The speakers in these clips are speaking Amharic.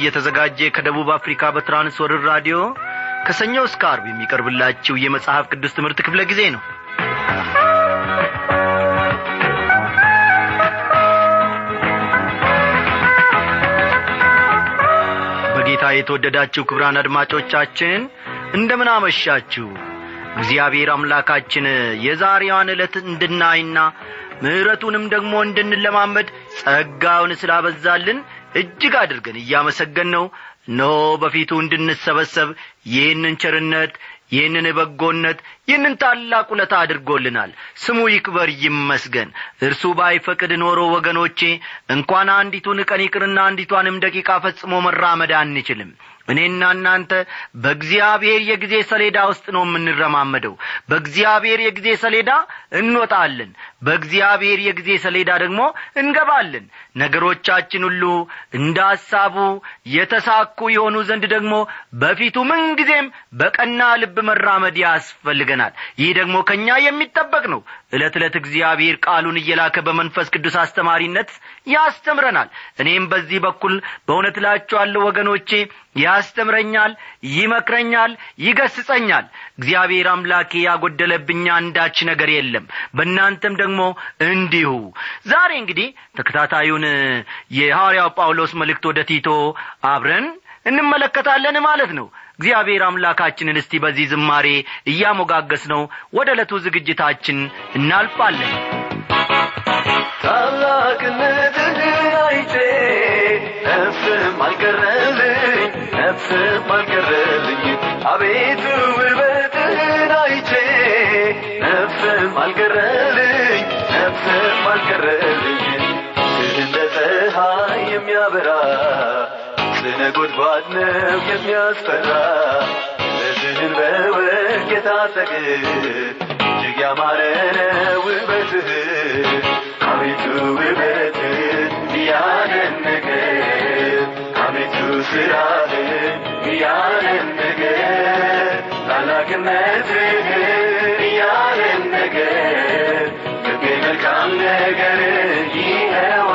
እየተዘጋጀ ከደቡብ አፍሪካ በትራንስወርር ራዲዮ ከሰኞ እስከ አርብ የሚቀርብላችሁ የመጽሐፍ ቅዱስ ትምህርት ክፍለ ጊዜ ነው። በጌታ የተወደዳችሁ ክብራን አድማጮቻችን እንደምን አመሻችሁ? እግዚአብሔር አምላካችን የዛሬዋን ዕለት እንድናይና ምሕረቱንም ደግሞ እንድንለማመድ ጸጋውን ስላበዛልን እጅግ አድርገን እያመሰገን ነው እነሆ በፊቱ እንድንሰበሰብ ይህንን ቸርነት ይህንን በጎነት ይህንን ታላቅ ውለታ አድርጎልናል። ስሙ ይክበር ይመስገን። እርሱ ባይፈቅድ ኖሮ ወገኖቼ እንኳን አንዲቱን ቀን ይቅርና አንዲቷንም ደቂቃ ፈጽሞ መራመድ አንችልም እኔና እናንተ በእግዚአብሔር የጊዜ ሰሌዳ ውስጥ ነው የምንረማመደው። በእግዚአብሔር የጊዜ ሰሌዳ እንወጣለን። በእግዚአብሔር የጊዜ ሰሌዳ ደግሞ እንገባለን። ነገሮቻችን ሁሉ እንደ ሐሳቡ የተሳኩ የሆኑ ዘንድ ደግሞ በፊቱ ምንጊዜም በቀና ልብ መራመድ ያስፈልገናል። ይህ ደግሞ ከእኛ የሚጠበቅ ነው። ዕለት ዕለት እግዚአብሔር ቃሉን እየላከ በመንፈስ ቅዱስ አስተማሪነት ያስተምረናል። እኔም በዚህ በኩል በእውነት እላችኋለሁ ወገኖቼ ያስተምረኛል ይመክረኛል ይገስጸኛል። እግዚአብሔር አምላኬ ያጐደለብኝ አንዳች ነገር የለም በእናንተም ደግሞ እንዲሁ። ዛሬ እንግዲህ ተከታታዩን የሐዋርያው ጳውሎስ መልእክት ወደ ቲቶ አብረን እንመለከታለን ማለት ነው። እግዚአብሔር አምላካችንን እስቲ በዚህ ዝማሬ እያሞጋገስ ነው ወደ ዕለቱ ዝግጅታችን እናልፋለን። ታላቅነትህን አይቼ ነፍስም አልቀረልኝ ነፍስም አልቀረልኝ አቤቱ ውበትህን አይቼ ነፍስም አልቀረልኝ ነፍስም አልቀረልኝ እንደ ፀሐይ የሚያበራ ስነ ጎድጓድ ነው የሚያስፈራ ለዝህን በወርቅ የታጠቅ እጅግ ያማረ ነው ውበትህ አቤቱ ውበትህ ታላቅነትህ እያደነቀ ልቤ መልካም ነገር ይኸው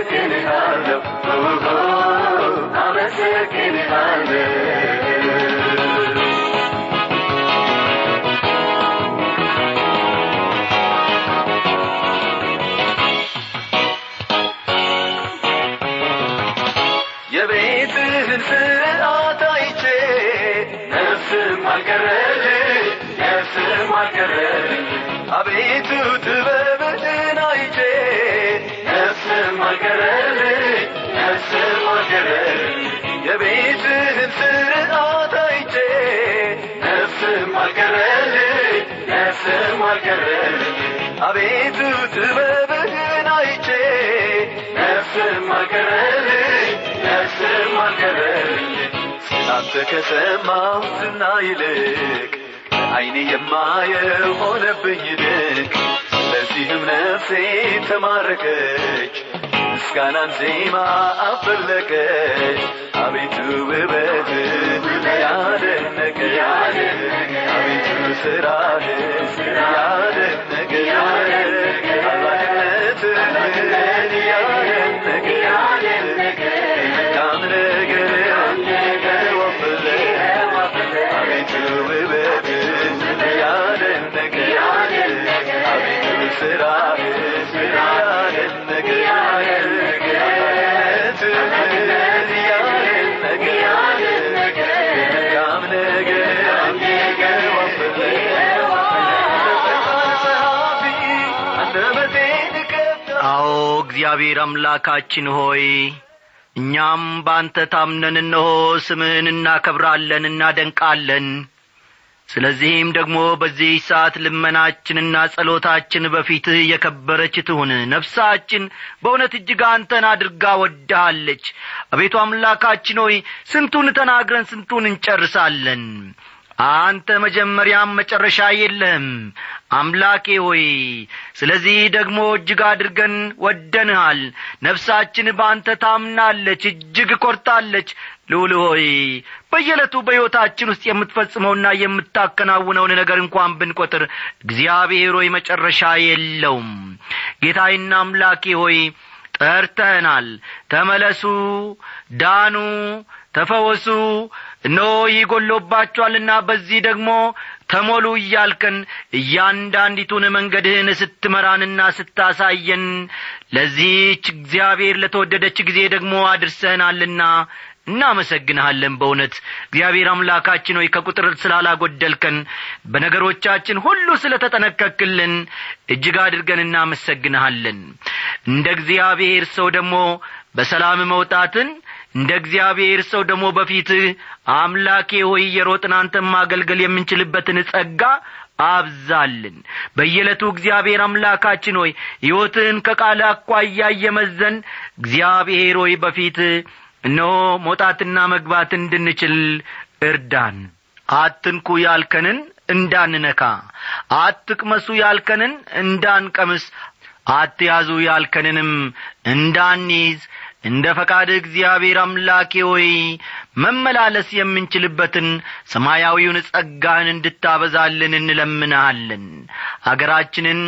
አመሰግንሃለሁ ጥበብህን አይቼ ነፍስም አልቀረልኝ ነፍስም አልቀረልኝ ስላንተ ከሰማው ዝና ይልቅ አይኔ የማየው ሆነብኝ ድንቅ ስለዚህም ነፍሴ ተማረከች ምስጋናን ዜማ አፈለቀች አቤቱ ውበት ያደነቀ አቤቱ ስራህ ያደነቀ እግዚአብሔር አምላካችን ሆይ እኛም በአንተ ታምነን እነሆ ስምህን እናከብራለን እናደንቃለን። ስለዚህም ደግሞ በዚህ ሰዓት ልመናችንና ጸሎታችን በፊትህ የከበረች ትሁን። ነፍሳችን በእውነት እጅግ አንተን አድርጋ ወድሃለች። አቤቱ አምላካችን ሆይ ስንቱን ተናግረን ስንቱን እንጨርሳለን አንተ መጀመሪያም መጨረሻ የለህም። አምላኬ ሆይ ስለዚህ ደግሞ እጅግ አድርገን ወደንሃል። ነፍሳችን በአንተ ታምናለች እጅግ ኰርታለች ልውል ሆይ በየዕለቱ በሕይወታችን ውስጥ የምትፈጽመውና የምታከናውነውን ነገር እንኳን ብንቈጥር እግዚአብሔር ሆይ መጨረሻ የለውም። ጌታዬና አምላኬ ሆይ ጠርተህናል። ተመለሱ ዳኑ ተፈወሱ እነሆ ይጐሎባችኋልና በዚህ ደግሞ ተሞሉ እያልከን እያንዳንዲቱን መንገድህን ስትመራንና ስታሳየን ለዚህች እግዚአብሔር ለተወደደች ጊዜ ደግሞ አድርሰህናልና እናመሰግንሃለን በእውነት። እግዚአብሔር አምላካችን ሆይ ከቁጥር ስላላጐደልከን በነገሮቻችን ሁሉ ስለ ተጠነቀቅልን እጅግ አድርገን እናመሰግንሃለን። እንደ እግዚአብሔር ሰው ደግሞ በሰላም መውጣትን እንደ እግዚአብሔር ሰው ደግሞ በፊትህ አምላኬ ሆይ የሮጥን አንተን ማገልገል የምንችልበትን ጸጋ አብዛልን። በየዕለቱ እግዚአብሔር አምላካችን ሆይ ሕይወትህን ከቃል አኳያ እየመዘን እግዚአብሔር ሆይ በፊትህ እነሆ መውጣትና መግባት እንድንችል እርዳን። አትንኩ ያልከንን እንዳንነካ አትቅመሱ ያልከንን እንዳንቀምስ አትያዙ ያልከንንም እንዳንይዝ እንደ ፈቃድ እግዚአብሔር አምላኬ ሆይ መመላለስ የምንችልበትን ሰማያዊውን ጸጋን እንድታበዛልን እንለምንሃለን። አገራችንን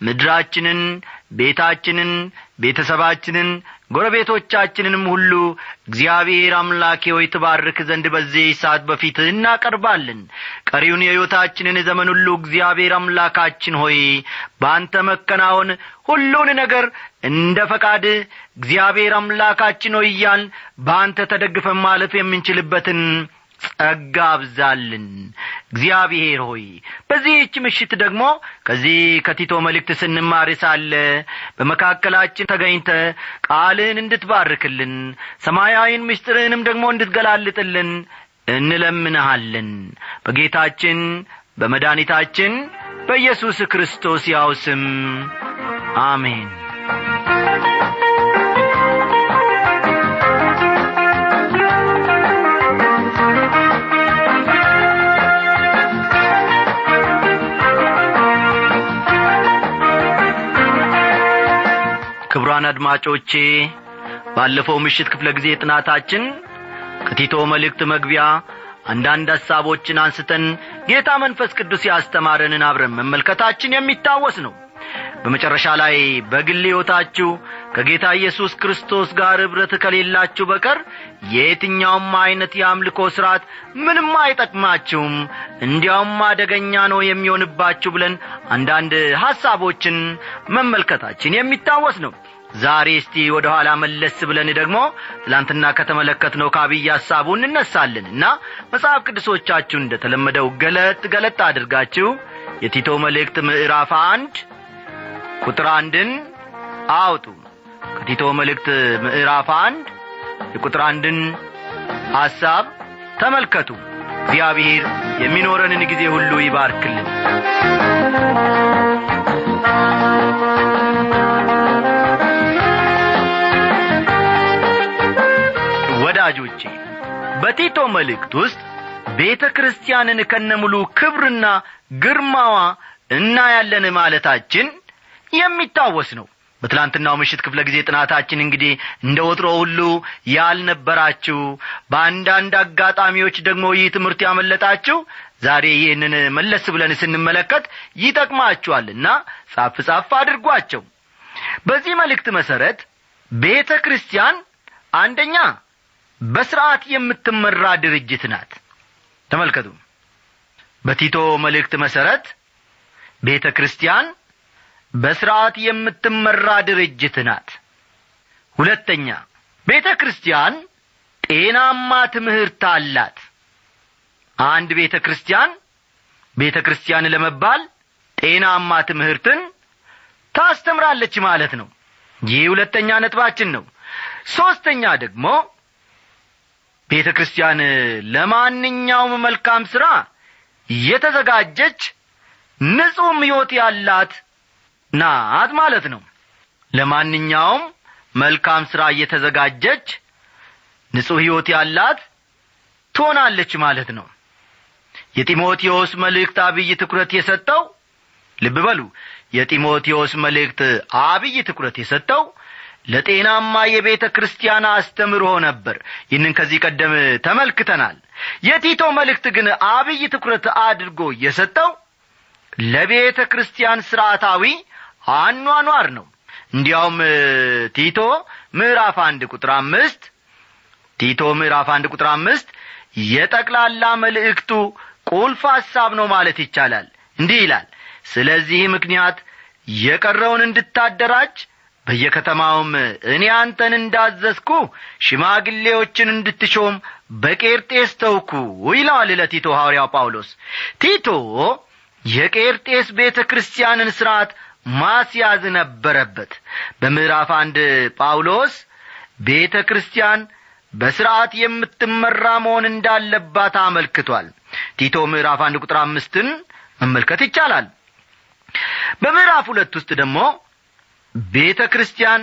ምድራችንን ቤታችንን ቤተሰባችንን ጎረቤቶቻችንንም ሁሉ እግዚአብሔር አምላኬ ሆይ ትባርክ ዘንድ በዚህ ሰዓት በፊትህ እናቀርባለን። ቀሪውን የሕይወታችንን ዘመን ሁሉ እግዚአብሔር አምላካችን ሆይ በአንተ መከናወን ሁሉን ነገር እንደ ፈቃድህ እግዚአብሔር አምላካችን ሆይ እያል በአንተ ተደግፈን ማለፍ የምንችልበትን ጸጋ አብዛልን እግዚአብሔር ሆይ በዚህች ምሽት ደግሞ ከዚህ ከቲቶ መልእክት ስንማር ሳለ በመካከላችን ተገኝተ ቃልህን እንድትባርክልን ሰማያዊን ምስጢርህንም ደግሞ እንድትገላልጥልን እንለምንሃለን። በጌታችን በመድኃኒታችን በኢየሱስ ክርስቶስ ያው ስም አሜን ክቡራን አድማጮቼ ባለፈው ምሽት ክፍለ ጊዜ ጥናታችን ከቲቶ መልእክት መግቢያ አንዳንድ ሐሳቦችን አንስተን ጌታ መንፈስ ቅዱስ ያስተማረንን አብረን መመልከታችን የሚታወስ ነው። በመጨረሻ ላይ በግል ሕይወታችሁ ከጌታ ኢየሱስ ክርስቶስ ጋር ኅብረት ከሌላችሁ በቀር የየትኛውም ዐይነት የአምልኮ ሥርዓት ምንም አይጠቅማችሁም። እንዲያውም አደገኛ ነው የሚሆንባችሁ ብለን አንዳንድ ሐሳቦችን መመልከታችን የሚታወስ ነው ዛሬ እስቲ ወደ ኋላ መለስ ብለን ደግሞ ትላንትና ከተመለከትነው ከአብይ ሐሳቡ እንነሳለን እና መጽሐፍ ቅዱሶቻችሁ እንደ ተለመደው ገለጥ ገለጥ አድርጋችሁ የቲቶ መልእክት ምዕራፍ አንድ ቁጥር አንድን አውጡ። ከቲቶ መልእክት ምዕራፍ አንድ የቁጥር አንድን ሐሳብ ተመልከቱ። እግዚአብሔር የሚኖረንን ጊዜ ሁሉ ይባርክልን ወዳጆቼ በቲቶ መልእክት ውስጥ ቤተ ክርስቲያንን ከነሙሉ ክብርና ግርማዋ እናያለን ማለታችን የሚታወስ ነው። በትላንትናው ምሽት ክፍለ ጊዜ ጥናታችን እንግዲህ እንደ ወትሮ ሁሉ ያልነበራችሁ በአንዳንድ አጋጣሚዎች ደግሞ ይህ ትምህርት ያመለጣችሁ ዛሬ ይህንን መለስ ብለን ስንመለከት ይጠቅማችኋልና ጻፍ ጻፍ አድርጓቸው። በዚህ መልእክት መሠረት ቤተ ክርስቲያን አንደኛ በሥርዓት የምትመራ ድርጅት ናት። ተመልከቱ። በቲቶ መልእክት መሠረት ቤተ ክርስቲያን በሥርዓት የምትመራ ድርጅት ናት። ሁለተኛ ቤተ ክርስቲያን ጤናማ ትምህርት አላት። አንድ ቤተ ክርስቲያን ቤተ ክርስቲያን ለመባል ጤናማ ትምህርትን ታስተምራለች ማለት ነው። ይህ ሁለተኛ ነጥባችን ነው። ሦስተኛ ደግሞ ቤተ ክርስቲያን ለማንኛውም መልካም ሥራ የተዘጋጀች ንጹሕም ሕይወት ያላት ናት ማለት ነው። ለማንኛውም መልካም ሥራ እየተዘጋጀች ንጹሕ ሕይወት ያላት ትሆናለች ማለት ነው። የጢሞቴዎስ መልእክት አብይ ትኩረት የሰጠው ልብ በሉ የጢሞቴዎስ መልእክት አብይ ትኩረት የሰጠው ለጤናማ የቤተ ክርስቲያን አስተምሮ ነበር። ይህንን ከዚህ ቀደም ተመልክተናል። የቲቶ መልእክት ግን አብይ ትኩረት አድርጎ የሰጠው ለቤተ ክርስቲያን ሥርዓታዊ አኗኗር ነው። እንዲያውም ቲቶ ምዕራፍ አንድ ቁጥር አምስት ቲቶ ምዕራፍ አንድ ቁጥር አምስት የጠቅላላ መልእክቱ ቁልፍ ሐሳብ ነው ማለት ይቻላል። እንዲህ ይላል ስለዚህ ምክንያት የቀረውን እንድታደራጅ በየከተማውም እኔ አንተን እንዳዘዝኩ ሽማግሌዎችን እንድትሾም በቄርጤስ ተውኩ ይለዋል ለቲቶ ሐዋርያው ጳውሎስ። ቲቶ የቄርጤስ ቤተ ክርስቲያንን ሥርዓት ማስያዝ ነበረበት። በምዕራፍ አንድ ጳውሎስ ቤተ ክርስቲያን በሥርዓት የምትመራ መሆን እንዳለባት አመልክቷል። ቲቶ ምዕራፍ አንድ ቁጥር አምስትን መመልከት ይቻላል። በምዕራፍ ሁለት ውስጥ ደግሞ ቤተ ክርስቲያን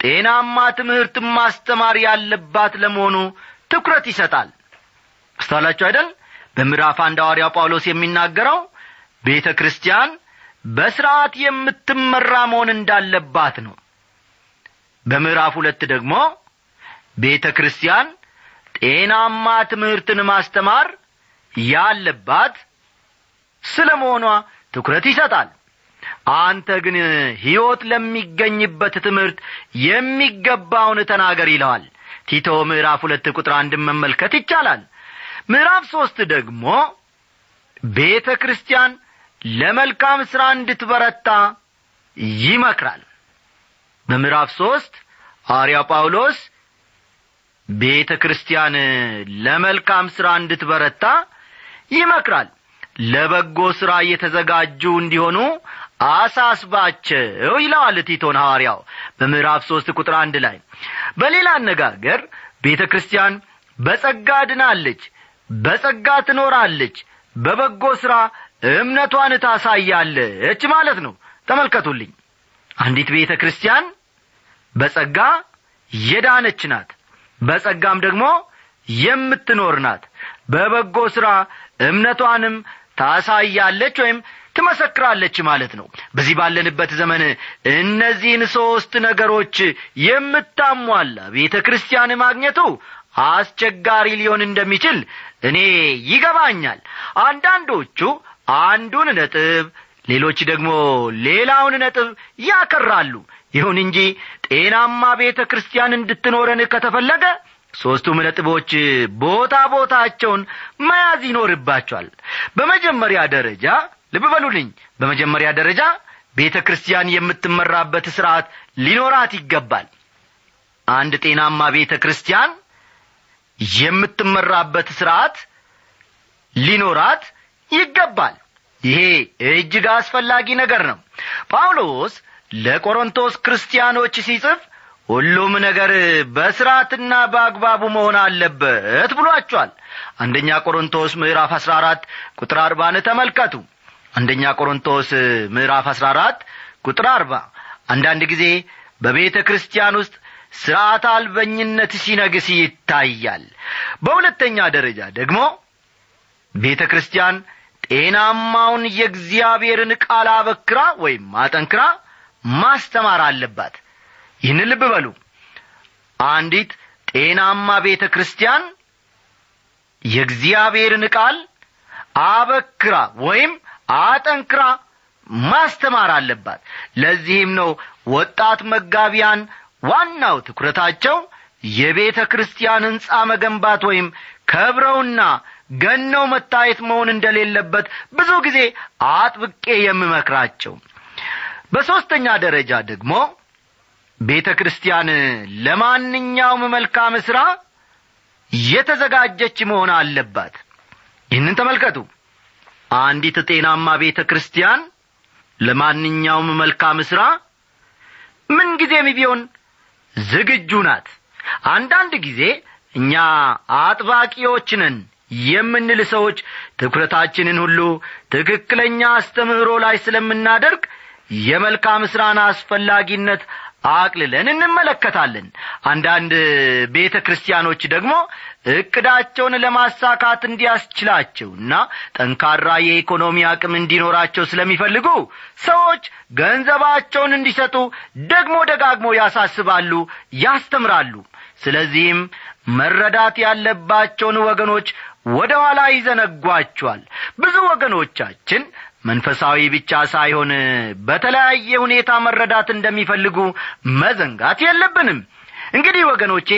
ጤናማ ትምህርት ማስተማር ያለባት ለመሆኑ ትኩረት ይሰጣል። አስተዋላችሁ አይደል? በምዕራፍ አንድ ሐዋርያው ጳውሎስ የሚናገረው ቤተ ክርስቲያን በሥርዓት የምትመራ መሆን እንዳለባት ነው። በምዕራፍ ሁለት ደግሞ ቤተ ክርስቲያን ጤናማ ትምህርትን ማስተማር ያለባት ስለ መሆኗ ትኩረት ይሰጣል አንተ ግን ሕይወት ለሚገኝበት ትምህርት የሚገባውን ተናገር ይለዋል። ቲቶ ምዕራፍ ሁለት ቁጥር አንድን መመልከት ይቻላል። ምዕራፍ ሦስት ደግሞ ቤተ ክርስቲያን ለመልካም ሥራ እንድትበረታ ይመክራል። በምዕራፍ ሦስት ሐዋርያው ጳውሎስ ቤተ ክርስቲያን ለመልካም ሥራ እንድትበረታ ይመክራል። ለበጎ ሥራ እየተዘጋጁ እንዲሆኑ አሳስባቸው ይለዋል ቲቶን ሐዋርያው በምዕራፍ ሦስት ቁጥር አንድ ላይ። በሌላ አነጋገር ቤተ ክርስቲያን በጸጋ ድናለች በጸጋ ትኖራለች በበጎ ሥራ እምነቷን ታሳያለች ማለት ነው። ተመልከቱልኝ። አንዲት ቤተ ክርስቲያን በጸጋ የዳነች ናት በጸጋም ደግሞ የምትኖር ናት። በበጎ ሥራ እምነቷንም ታሳያለች ወይም ትመሰክራለች ማለት ነው። በዚህ ባለንበት ዘመን እነዚህን ሦስት ነገሮች የምታሟላ ቤተ ክርስቲያን ማግኘቱ አስቸጋሪ ሊሆን እንደሚችል እኔ ይገባኛል። አንዳንዶቹ አንዱን ነጥብ ሌሎች ደግሞ ሌላውን ነጥብ ያከራሉ። ይሁን እንጂ ጤናማ ቤተ ክርስቲያን እንድትኖረን ከተፈለገ ሦስቱም ነጥቦች ቦታ ቦታቸውን መያዝ ይኖርባቸዋል። በመጀመሪያ ደረጃ ልብ በሉልኝ። በመጀመሪያ ደረጃ ቤተ ክርስቲያን የምትመራበት ሥርዓት ሊኖራት ይገባል። አንድ ጤናማ ቤተ ክርስቲያን የምትመራበት ሥርዓት ሊኖራት ይገባል። ይሄ እጅግ አስፈላጊ ነገር ነው። ጳውሎስ ለቆሮንቶስ ክርስቲያኖች ሲጽፍ ሁሉም ነገር በሥርዓትና በአግባቡ መሆን አለበት ብሏቸዋል። አንደኛ ቆሮንቶስ ምዕራፍ አሥራ አራት ቁጥር አርባን ተመልከቱ አንደኛ ቆሮንቶስ ምዕራፍ አሥራ አራት ቁጥር አርባ አንዳንድ ጊዜ በቤተ ክርስቲያን ውስጥ ሥርዓት አልበኝነት ሲነግስ ይታያል። በሁለተኛ ደረጃ ደግሞ ቤተ ክርስቲያን ጤናማውን የእግዚአብሔርን ቃል አበክራ ወይም ማጠንክራ ማስተማር አለባት። ይህን ልብ በሉ። አንዲት ጤናማ ቤተ ክርስቲያን የእግዚአብሔርን ቃል አበክራ ወይም አጠንክራ ማስተማር አለባት። ለዚህም ነው ወጣት መጋቢያን ዋናው ትኩረታቸው የቤተ ክርስቲያን ሕንፃ መገንባት ወይም ከብረውና ገነው መታየት መሆን እንደሌለበት ብዙ ጊዜ አጥብቄ የምመክራቸው። በሦስተኛ ደረጃ ደግሞ ቤተ ክርስቲያን ለማንኛውም መልካም ሥራ የተዘጋጀች መሆን አለባት። ይህንን ተመልከቱ አንዲት ጤናማ ቤተ ክርስቲያን ለማንኛውም መልካም ሥራ ምንጊዜም ቢሆን ዝግጁ ናት። አንዳንድ ጊዜ እኛ አጥባቂዎች የምንል ሰዎች ትኩረታችንን ሁሉ ትክክለኛ አስተምህሮ ላይ ስለምናደርግ የመልካም ሥራን አስፈላጊነት አቅልለን እንመለከታለን። አንዳንድ ቤተ ክርስቲያኖች ደግሞ እቅዳቸውን ለማሳካት እንዲያስችላቸውና ጠንካራ የኢኮኖሚ አቅም እንዲኖራቸው ስለሚፈልጉ ሰዎች ገንዘባቸውን እንዲሰጡ ደግሞ ደጋግሞ ያሳስባሉ ያስተምራሉ። ስለዚህም መረዳት ያለባቸውን ወገኖች ወደ ኋላ ይዘነጓቸዋል። ብዙ ወገኖቻችን መንፈሳዊ ብቻ ሳይሆን በተለያየ ሁኔታ መረዳት እንደሚፈልጉ መዘንጋት የለብንም። እንግዲህ ወገኖቼ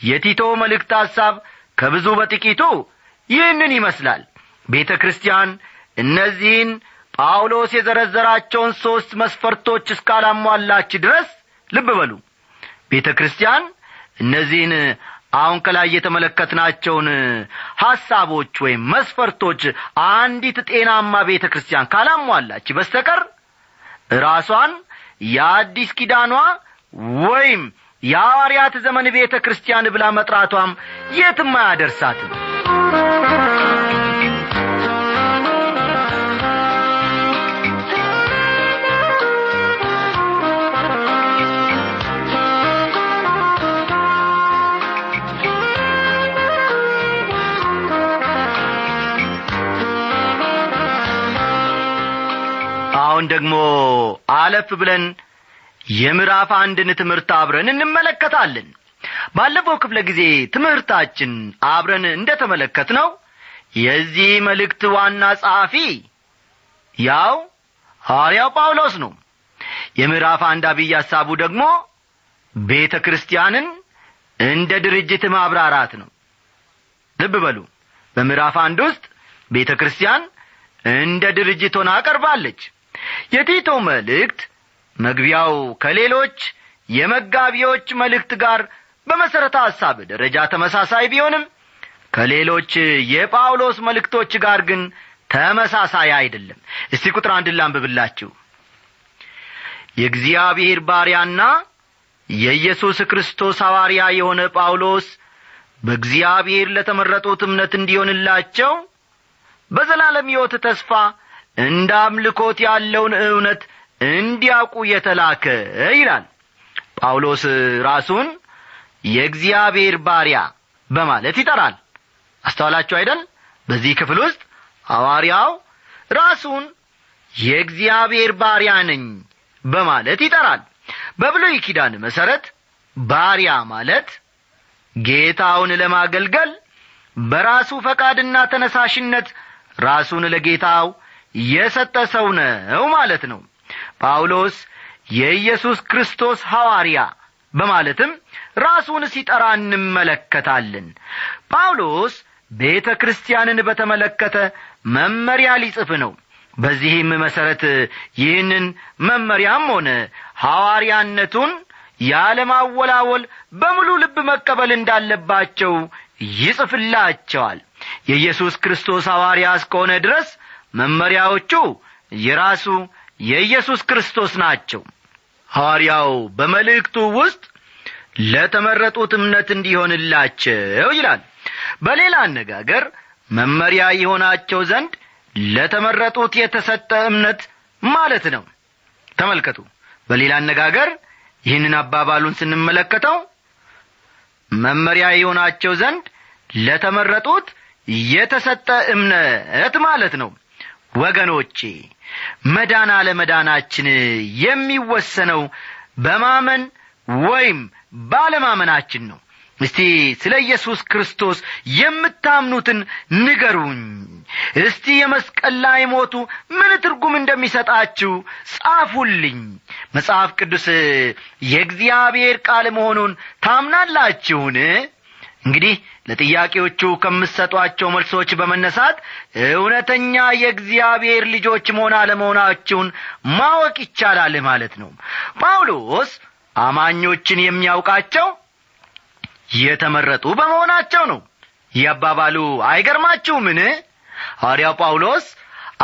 የቲቶ መልእክት ሐሳብ ከብዙ በጥቂቱ ይህንን ይመስላል። ቤተ ክርስቲያን እነዚህን ጳውሎስ የዘረዘራቸውን ሦስት መስፈርቶች እስካላሟላች ድረስ ልብ በሉ። ቤተ ክርስቲያን እነዚህን አሁን ከላይ የተመለከትናቸውን ሐሳቦች ወይም መስፈርቶች አንዲት ጤናማ ቤተ ክርስቲያን ካላሟላች በስተቀር ራሷን የአዲስ ኪዳኗ ወይም የሐዋርያት ዘመን ቤተ ክርስቲያን ብላ መጥራቷም የትም አያደርሳትም አሁን ደግሞ አለፍ ብለን የምዕራፍ አንድን ትምህርት አብረን እንመለከታለን። ባለፈው ክፍለ ጊዜ ትምህርታችን አብረን እንደ ተመለከት ነው የዚህ መልእክት ዋና ጸሐፊ ያው ሐዋርያው ጳውሎስ ነው። የምዕራፍ አንድ አብይ ሐሳቡ ደግሞ ቤተ ክርስቲያንን እንደ ድርጅት ማብራራት ነው። ልብ በሉ በምዕራፍ አንድ ውስጥ ቤተ ክርስቲያን እንደ ድርጅት ሆና ቀርባለች የቲቶ መልእክት መግቢያው ከሌሎች የመጋቢዎች መልእክት ጋር በመሠረተ ሐሳብ ደረጃ ተመሳሳይ ቢሆንም ከሌሎች የጳውሎስ መልእክቶች ጋር ግን ተመሳሳይ አይደለም። እስቲ ቁጥር አንድ ላንብብላችሁ። የእግዚአብሔር ባሪያና የኢየሱስ ክርስቶስ ሐዋርያ የሆነ ጳውሎስ በእግዚአብሔር ለተመረጡት እምነት እንዲሆንላቸው በዘላለም ሕይወት ተስፋ እንደ አምልኮት ያለውን እውነት እንዲያውቁ የተላከ ይላል። ጳውሎስ ራሱን የእግዚአብሔር ባሪያ በማለት ይጠራል። አስተዋላችሁ አይደል? በዚህ ክፍል ውስጥ ሐዋርያው ራሱን የእግዚአብሔር ባሪያ ነኝ በማለት ይጠራል። በብሉይ ኪዳን መሠረት ባሪያ ማለት ጌታውን ለማገልገል በራሱ ፈቃድና ተነሳሽነት ራሱን ለጌታው የሰጠ ሰው ነው ማለት ነው። ጳውሎስ የኢየሱስ ክርስቶስ ሐዋርያ በማለትም ራሱን ሲጠራ እንመለከታለን። ጳውሎስ ቤተ ክርስቲያንን በተመለከተ መመሪያ ሊጽፍ ነው። በዚህም መሠረት ይህንን መመሪያም ሆነ ሐዋርያነቱን ያለማወላወል በሙሉ ልብ መቀበል እንዳለባቸው ይጽፍላቸዋል። የኢየሱስ ክርስቶስ ሐዋርያ እስከሆነ ድረስ መመሪያዎቹ የራሱ የኢየሱስ ክርስቶስ ናቸው። ሐዋርያው በመልእክቱ ውስጥ ለተመረጡት እምነት እንዲሆንላቸው ይላል። በሌላ አነጋገር መመሪያ የሆናቸው ዘንድ ለተመረጡት የተሰጠ እምነት ማለት ነው። ተመልከቱ። በሌላ አነጋገር ይህንን አባባሉን ስንመለከተው መመሪያ የሆናቸው ዘንድ ለተመረጡት የተሰጠ እምነት ማለት ነው ወገኖቼ መዳን አለመዳናችን የሚወሰነው በማመን ወይም ባለማመናችን ነው። እስቲ ስለ ኢየሱስ ክርስቶስ የምታምኑትን ንገሩኝ። እስቲ የመስቀል ላይ ሞቱ ምን ትርጉም እንደሚሰጣችሁ ጻፉልኝ። መጽሐፍ ቅዱስ የእግዚአብሔር ቃል መሆኑን ታምናላችሁን? እንግዲህ ለጥያቄዎቹ ከምትሰጧቸው መልሶች በመነሳት እውነተኛ የእግዚአብሔር ልጆች መሆን አለመሆናችሁን ማወቅ ይቻላል ማለት ነው። ጳውሎስ አማኞችን የሚያውቃቸው የተመረጡ በመሆናቸው ነው። ይህ አባባሉ አይገርማችሁምን? ሐዋርያው ጳውሎስ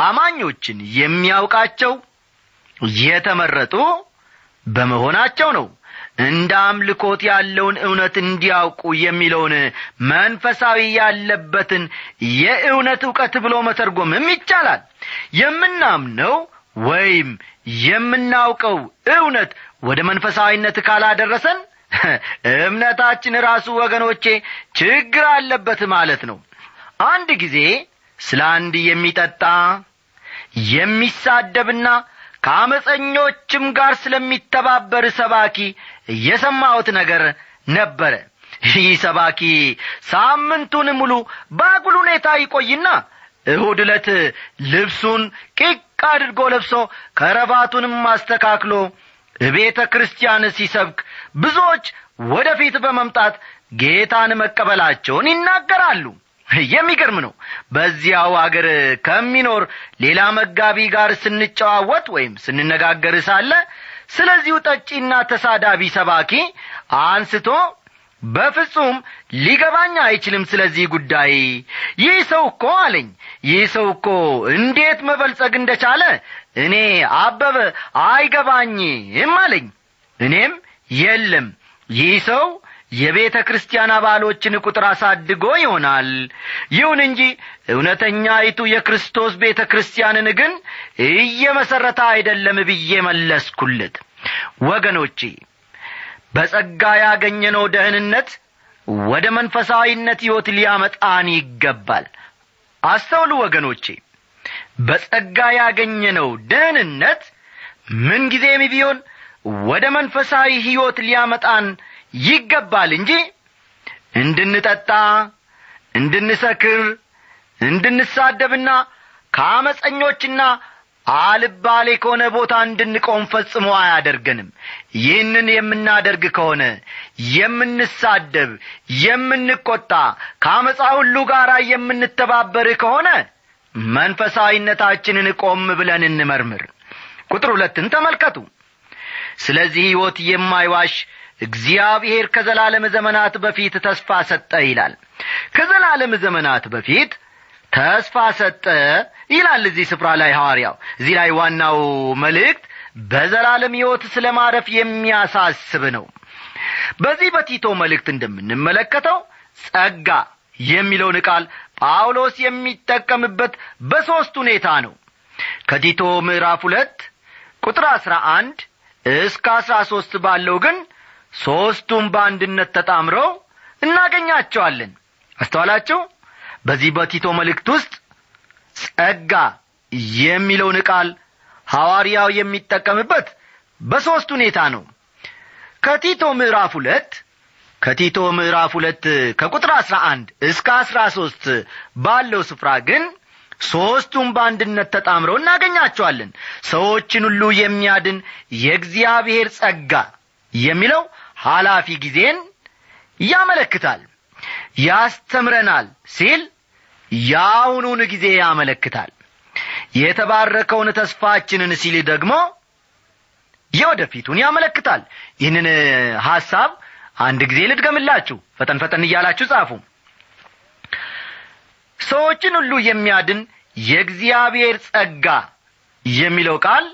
አማኞችን የሚያውቃቸው የተመረጡ በመሆናቸው ነው እንደ አምልኮት ያለውን እውነት እንዲያውቁ የሚለውን መንፈሳዊ ያለበትን የእውነት ዕውቀት ብሎ መተርጎምም ይቻላል። የምናምነው ወይም የምናውቀው እውነት ወደ መንፈሳዊነት ካላደረሰን እምነታችን ራሱ ወገኖቼ ችግር አለበት ማለት ነው። አንድ ጊዜ ስለ አንድ የሚጠጣ የሚሳደብና ከአመፀኞችም ጋር ስለሚተባበር ሰባኪ የሰማሁት ነገር ነበረ። ይህ ሰባኪ ሳምንቱን ሙሉ በአጉል ሁኔታ ይቆይና እሁድ ዕለት ልብሱን ቂቅ አድርጎ ለብሶ ከረባቱንም አስተካክሎ ቤተ ክርስቲያን ሲሰብክ ብዙዎች ወደፊት በመምጣት ጌታን መቀበላቸውን ይናገራሉ። የሚገርም ነው። በዚያው አገር ከሚኖር ሌላ መጋቢ ጋር ስንጨዋወት ወይም ስንነጋገር ሳለ ስለዚሁ ጠጪና ተሳዳቢ ሰባኪ አንስቶ በፍጹም ሊገባኝ አይችልም ስለዚህ ጉዳይ። ይህ ሰው እኮ አለኝ። ይህ ሰው እኮ እንዴት መበልጸግ እንደቻለ እኔ አበበ አይገባኝም አለኝ። እኔም የለም። ይህ ሰው የቤተ ክርስቲያን አባሎችን ቁጥር አሳድጎ ይሆናል። ይሁን እንጂ እውነተኛይቱ የክርስቶስ ቤተ ክርስቲያንን ግን እየመሠረተ አይደለም ብዬ መለስኩለት። ወገኖቼ በጸጋ ያገኘነው ደህንነት ወደ መንፈሳዊነት ሕይወት ሊያመጣን ይገባል። አስተውሉ ወገኖቼ በጸጋ ያገኘነው ደህንነት ምንጊዜም ቢሆን ወደ መንፈሳዊ ሕይወት ሊያመጣን ይገባል እንጂ እንድንጠጣ እንድንሰክር እንድንሳደብና ከአመፀኞችና አልባሌ ከሆነ ቦታ እንድንቆም ፈጽሞ አያደርገንም። ይህንን የምናደርግ ከሆነ የምንሳደብ የምንቈጣ ከአመፃ ሁሉ ጋር የምንተባበር ከሆነ መንፈሳዊነታችንን ቆም ብለን እንመርምር። ቁጥር ሁለትን ተመልከቱ። ስለዚህ ሕይወት የማይዋሽ እግዚአብሔር ከዘላለም ዘመናት በፊት ተስፋ ሰጠ ይላል። ከዘላለም ዘመናት በፊት ተስፋ ሰጠ ይላል እዚህ ስፍራ ላይ ሐዋርያው። እዚህ ላይ ዋናው መልእክት በዘላለም ሕይወት ስለ ማረፍ የሚያሳስብ ነው። በዚህ በቲቶ መልእክት እንደምንመለከተው ጸጋ የሚለውን ቃል ጳውሎስ የሚጠቀምበት በሦስት ሁኔታ ነው። ከቲቶ ምዕራፍ ሁለት ቁጥር አሥራ አንድ እስከ አሥራ ሦስት ባለው ግን ሦስቱም በአንድነት ተጣምረው እናገኛቸዋለን። አስተዋላችሁ? በዚህ በቲቶ መልእክት ውስጥ ጸጋ የሚለውን ቃል ሐዋርያው የሚጠቀምበት በሦስት ሁኔታ ነው። ከቲቶ ምዕራፍ ሁለት ከቲቶ ምዕራፍ ሁለት ከቁጥር አሥራ አንድ እስከ አሥራ ሦስት ባለው ስፍራ ግን ሦስቱም በአንድነት ተጣምረው እናገኛቸዋለን። ሰዎችን ሁሉ የሚያድን የእግዚአብሔር ጸጋ የሚለው ኃላፊ ጊዜን ያመለክታል። ያስተምረናል ሲል የአሁኑን ጊዜ ያመለክታል። የተባረከውን ተስፋችንን ሲል ደግሞ የወደፊቱን ያመለክታል። ይህንን ሐሳብ አንድ ጊዜ ልድገምላችሁ። ፈጠን ፈጠን እያላችሁ ጻፉ። ሰዎችን ሁሉ የሚያድን የእግዚአብሔር ጸጋ የሚለው ቃል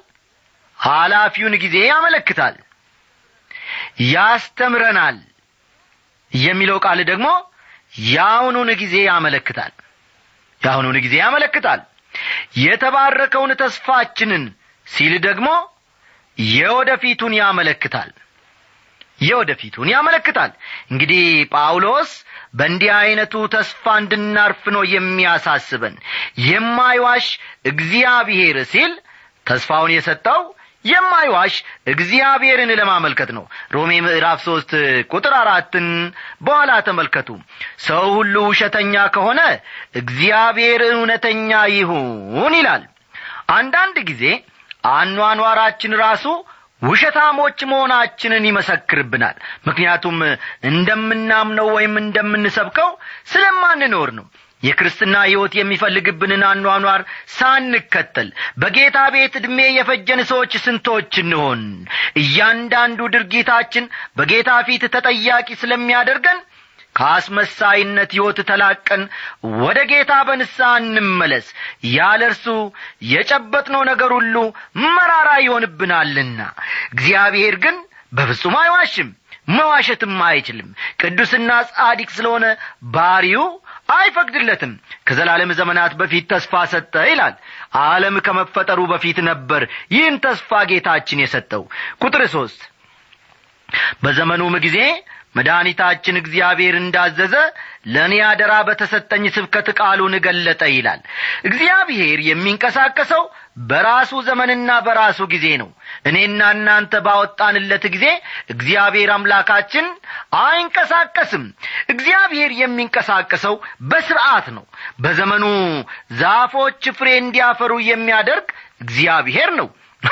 ኃላፊውን ጊዜ ያመለክታል ያስተምረናል የሚለው ቃል ደግሞ የአሁኑን ጊዜ ያመለክታል። የአሁኑን ጊዜ ያመለክታል። የተባረከውን ተስፋችንን ሲል ደግሞ የወደፊቱን ያመለክታል። የወደፊቱን ያመለክታል። እንግዲህ ጳውሎስ በእንዲህ ዐይነቱ ተስፋ እንድናርፍ ነው የሚያሳስበን። የማይዋሽ እግዚአብሔር ሲል ተስፋውን የሰጠው የማይዋሽ እግዚአብሔርን ለማመልከት ነው። ሮሜ ምዕራፍ ሦስት ቁጥር አራትን በኋላ ተመልከቱ። ሰው ሁሉ ውሸተኛ ከሆነ እግዚአብሔር እውነተኛ ይሁን ይላል። አንዳንድ ጊዜ አኗኗራችን ራሱ ውሸታሞች መሆናችንን ይመሰክርብናል። ምክንያቱም እንደምናምነው ወይም እንደምንሰብከው ስለማንኖር ነው የክርስትና ሕይወት የሚፈልግብንን አኗኗር ሳንከተል በጌታ ቤት ዕድሜ የፈጀን ሰዎች ስንቶች እንሆን? እያንዳንዱ ድርጊታችን በጌታ ፊት ተጠያቂ ስለሚያደርገን ከአስመሳይነት ሕይወት ተላቀን ወደ ጌታ በንስሐ እንመለስ። ያለ እርሱ የጨበጥነው ነገር ሁሉ መራራ ይሆንብናልና። እግዚአብሔር ግን በፍጹም አይዋሽም መዋሸትም አይችልም። ቅዱስና ጻዲቅ ስለሆነ ባሪው አይፈቅድለትም። ከዘላለም ዘመናት በፊት ተስፋ ሰጠ ይላል። ዓለም ከመፈጠሩ በፊት ነበር ይህን ተስፋ ጌታችን የሰጠው። ቁጥር ሦስት በዘመኑም ጊዜ መድኃኒታችን እግዚአብሔር እንዳዘዘ ለእኔ አደራ በተሰጠኝ ስብከት ቃሉን ገለጠ ይላል። እግዚአብሔር የሚንቀሳቀሰው በራሱ ዘመንና በራሱ ጊዜ ነው። እኔና እናንተ ባወጣንለት ጊዜ እግዚአብሔር አምላካችን አይንቀሳቀስም። እግዚአብሔር የሚንቀሳቀሰው በስርዓት ነው። በዘመኑ ዛፎች ፍሬ እንዲያፈሩ የሚያደርግ እግዚአብሔር ነው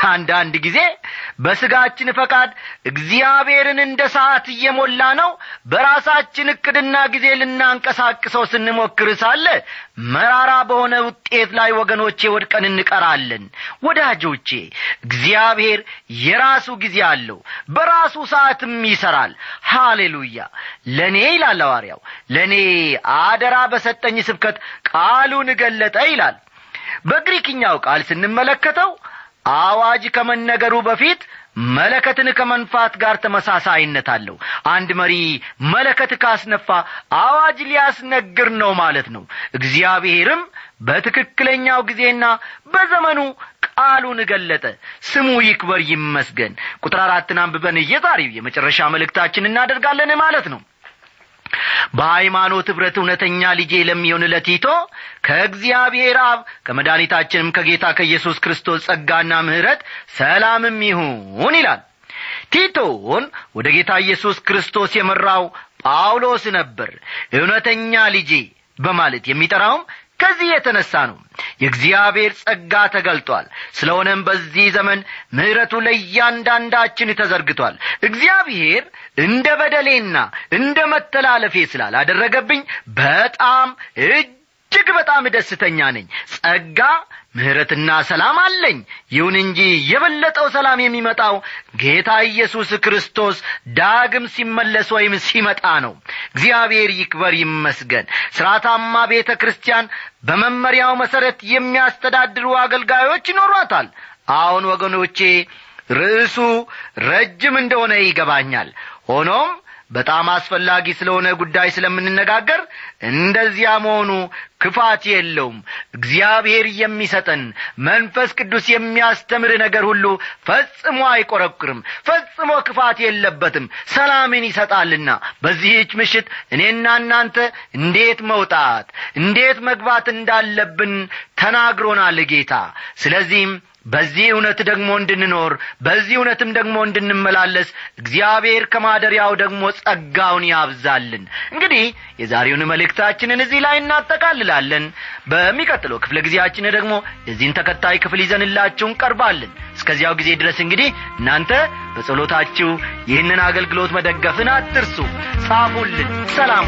አንዳንድ ጊዜ በስጋችን ፈቃድ እግዚአብሔርን እንደ ሰዓት እየሞላ ነው። በራሳችን እቅድና ጊዜ ልናንቀሳቅሰው ስንሞክር ሳለ መራራ በሆነ ውጤት ላይ ወገኖቼ ወድቀን እንቀራለን። ወዳጆቼ እግዚአብሔር የራሱ ጊዜ አለው። በራሱ ሰዓትም ይሠራል ሃሌሉያ! ለእኔ ይላል ሐዋርያው ለእኔ አደራ በሰጠኝ ስብከት ቃሉን ገለጠ ይላል። በግሪክኛው ቃል ስንመለከተው አዋጅ ከመነገሩ በፊት መለከትን ከመንፋት ጋር ተመሳሳይነት አለው። አንድ መሪ መለከት ካስነፋ አዋጅ ሊያስነግር ነው ማለት ነው። እግዚአብሔርም በትክክለኛው ጊዜና በዘመኑ ቃሉን ገለጠ። ስሙ ይክበር ይመስገን። ቁጥር አራትን አንብበን የዛሬው የመጨረሻ መልእክታችን እናደርጋለን ማለት ነው በሃይማኖት ኅብረት እውነተኛ ልጄ ለሚሆን ለቲቶ ከእግዚአብሔር አብ ከመድኃኒታችንም ከጌታ ከኢየሱስ ክርስቶስ ጸጋና ምሕረት ሰላምም ይሁን ይላል። ቲቶን ወደ ጌታ ኢየሱስ ክርስቶስ የመራው ጳውሎስ ነበር። እውነተኛ ልጄ በማለት የሚጠራውም ከዚህ የተነሣ ነው። የእግዚአብሔር ጸጋ ተገልጧል። ስለሆነም በዚህ ዘመን ምሕረቱ ለእያንዳንዳችን ተዘርግቷል። እግዚአብሔር እንደ በደሌና እንደ መተላለፌ ስላላደረገብኝ በጣም እጅግ በጣም ደስተኛ ነኝ። ጸጋ ምሕረትና ሰላም አለኝ። ይሁን እንጂ የበለጠው ሰላም የሚመጣው ጌታ ኢየሱስ ክርስቶስ ዳግም ሲመለስ ወይም ሲመጣ ነው። እግዚአብሔር ይክበር ይመስገን። ሥርዓታማ ቤተ ክርስቲያን በመመሪያው መሠረት የሚያስተዳድሩ አገልጋዮች ይኖሯታል። አሁን ወገኖቼ ርዕሱ ረጅም እንደሆነ ይገባኛል ሆኖም በጣም አስፈላጊ ስለሆነ ጉዳይ ስለምንነጋገር እንደዚያ መሆኑ ክፋት የለውም። እግዚአብሔር የሚሰጠን መንፈስ ቅዱስ የሚያስተምር ነገር ሁሉ ፈጽሞ አይቈረቁርም ፈጽሞ ክፋት የለበትም ሰላምን ይሰጣልና። በዚህች ምሽት እኔና እናንተ እንዴት መውጣት እንዴት መግባት እንዳለብን ተናግሮናል ጌታ። ስለዚህም በዚህ እውነት ደግሞ እንድንኖር በዚህ እውነትም ደግሞ እንድንመላለስ እግዚአብሔር ከማደሪያው ደግሞ ጸጋውን ያብዛልን። እንግዲህ የዛሬውን መልእክታችንን እዚህ ላይ እናጠቃልላለን። በሚቀጥለው ክፍለ ጊዜያችን ደግሞ የዚህን ተከታይ ክፍል ይዘንላችሁ እንቀርባለን። እስከዚያው ጊዜ ድረስ እንግዲህ እናንተ በጸሎታችሁ ይህንን አገልግሎት መደገፍን አትርሱ። ጻፉልን። ሰላሙ